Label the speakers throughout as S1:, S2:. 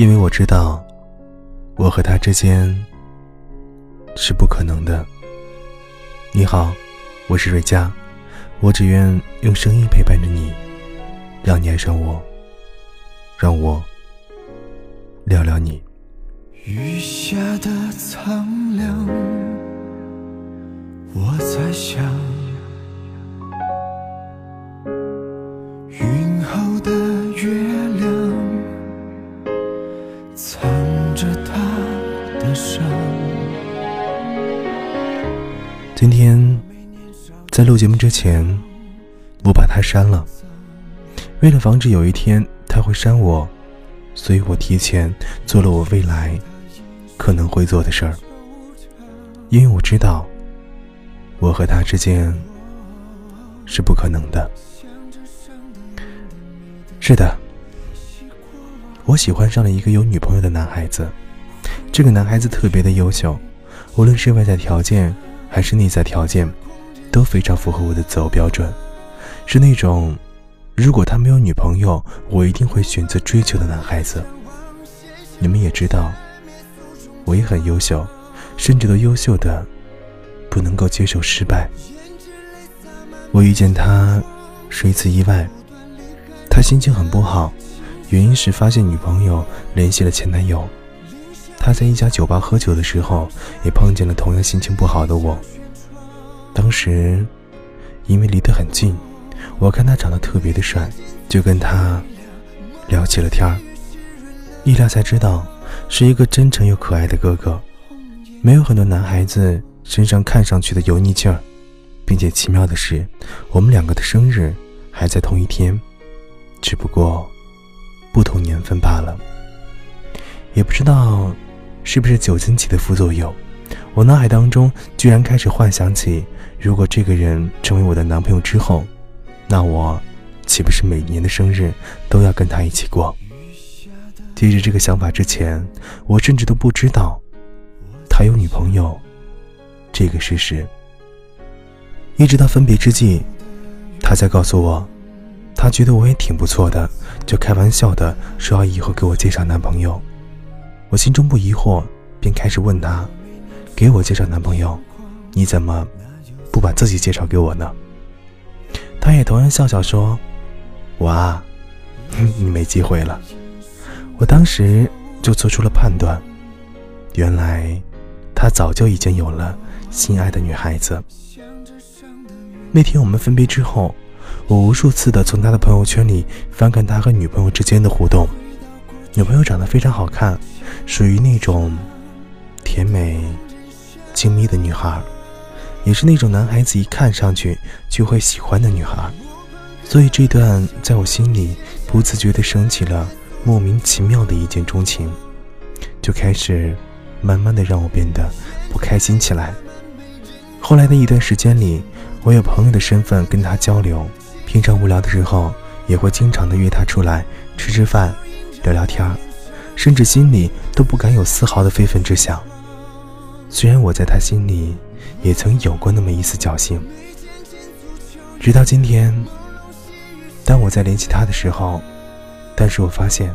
S1: 因为我知道，我和他之间是不可能的。你好，我是瑞佳，我只愿用声音陪伴着你，让你爱上我，让我聊聊你。
S2: 雨下的苍凉，我在想，云后的月
S1: 今天在录节目之前，我把他删了，为了防止有一天他会删我，所以我提前做了我未来。可能会做的事儿，因为我知道，我和他之间是不可能的。是的，我喜欢上了一个有女朋友的男孩子。这个男孩子特别的优秀，无论是外在条件还是内在条件，都非常符合我的择偶标准。是那种，如果他没有女朋友，我一定会选择追求的男孩子。你们也知道。我也很优秀，甚至都优秀的不能够接受失败。我遇见他是一次意外，他心情很不好，原因是发现女朋友联系了前男友。他在一家酒吧喝酒的时候，也碰见了同样心情不好的我。当时因为离得很近，我看他长得特别的帅，就跟他聊起了天儿。一聊才知道。是一个真诚又可爱的哥哥，没有很多男孩子身上看上去的油腻劲儿，并且奇妙的是，我们两个的生日还在同一天，只不过不同年份罢了。也不知道是不是酒精起的副作用，我脑海当中居然开始幻想起，如果这个人成为我的男朋友之后，那我岂不是每年的生日都要跟他一起过？记着这个想法之前，我甚至都不知道他有女朋友这个事实。一直到分别之际，他才告诉我，他觉得我也挺不错的，就开玩笑的说要以后给我介绍男朋友。我心中不疑惑，便开始问他：“给我介绍男朋友，你怎么不把自己介绍给我呢？”他也同样笑笑说：“我啊，你没机会了。”我当时就做出了判断，原来他早就已经有了心爱的女孩子。那天我们分别之后，我无数次的从他的朋友圈里翻看他和女朋友之间的互动。女朋友长得非常好看，属于那种甜美、精密的女孩，也是那种男孩子一看上去就会喜欢的女孩。所以这段在我心里不自觉的升起了。莫名其妙的一见钟情，就开始慢慢的让我变得不开心起来。后来的一段时间里，我有朋友的身份跟他交流，平常无聊的时候也会经常的约他出来吃吃饭、聊聊天甚至心里都不敢有丝毫的非分之想。虽然我在他心里也曾有过那么一丝侥幸，直到今天，当我在联系他的时候。但是我发现，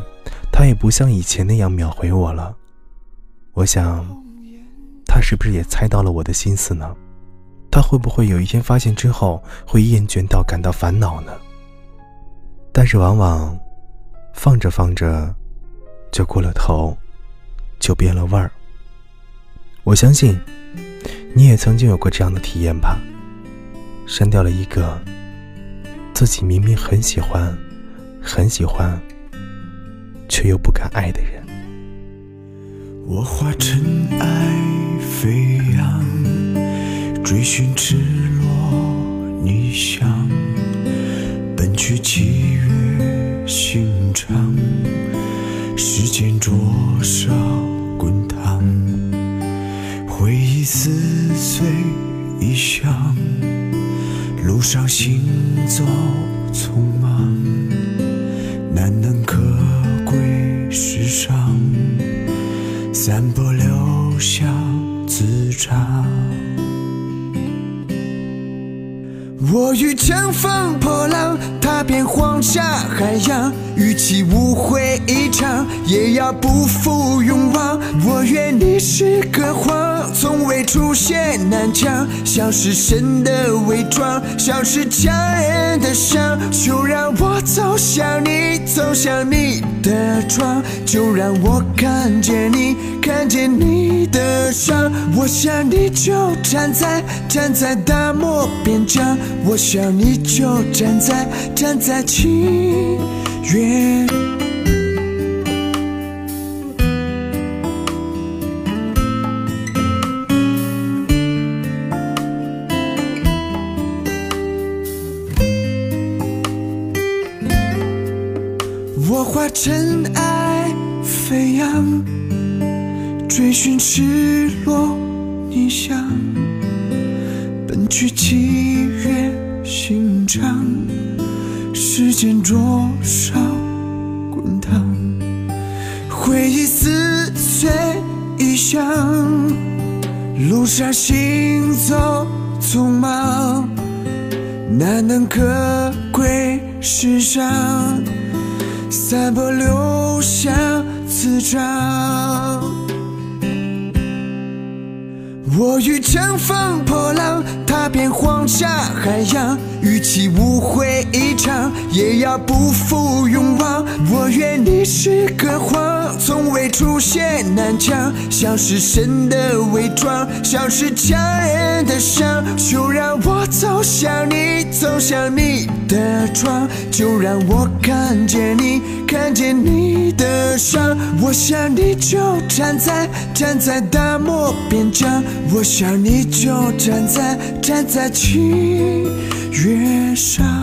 S1: 他也不像以前那样秒回我了。我想，他是不是也猜到了我的心思呢？他会不会有一天发现之后，会厌倦到感到烦恼呢？但是往往，放着放着，就过了头，就变了味儿。我相信，你也曾经有过这样的体验吧？删掉了一个自己明明很喜欢，很喜欢。却又不敢爱的人。
S2: 我化尘埃飞扬，追寻赤裸逆翔，奔去七月心肠，时间灼烧滚烫，回忆撕碎臆想，路上行走匆忙，难能可贵。世上散播留下磁场。我欲乘风破浪。踏遍黄沙海洋，与其误会一场，也要不负勇往。我愿你是个谎，从未出现南墙，像是神的伪装，像是强人的伤。就让我走向你，走向你的窗，就让我看见你，看见你想。我想你就站在站在大漠边疆，我想你就站在站在七月。我化尘埃飞扬，追寻赤裸逆翔，奔去七月刑场，时间灼烧滚烫，回忆撕碎异乡，路上行走匆忙，难能可贵世上。散播留下磁场。我欲乘风破浪，踏遍黄沙海洋，与其误会一场，也要不负勇往。我愿你是个谎，从未出现南墙，像是神的伪装，像是强人的伤。就让我走向你，走向你的窗，就让我看见你，看见你的伤。我想你就站在站在大漠边疆。我想你就站在站在七月上。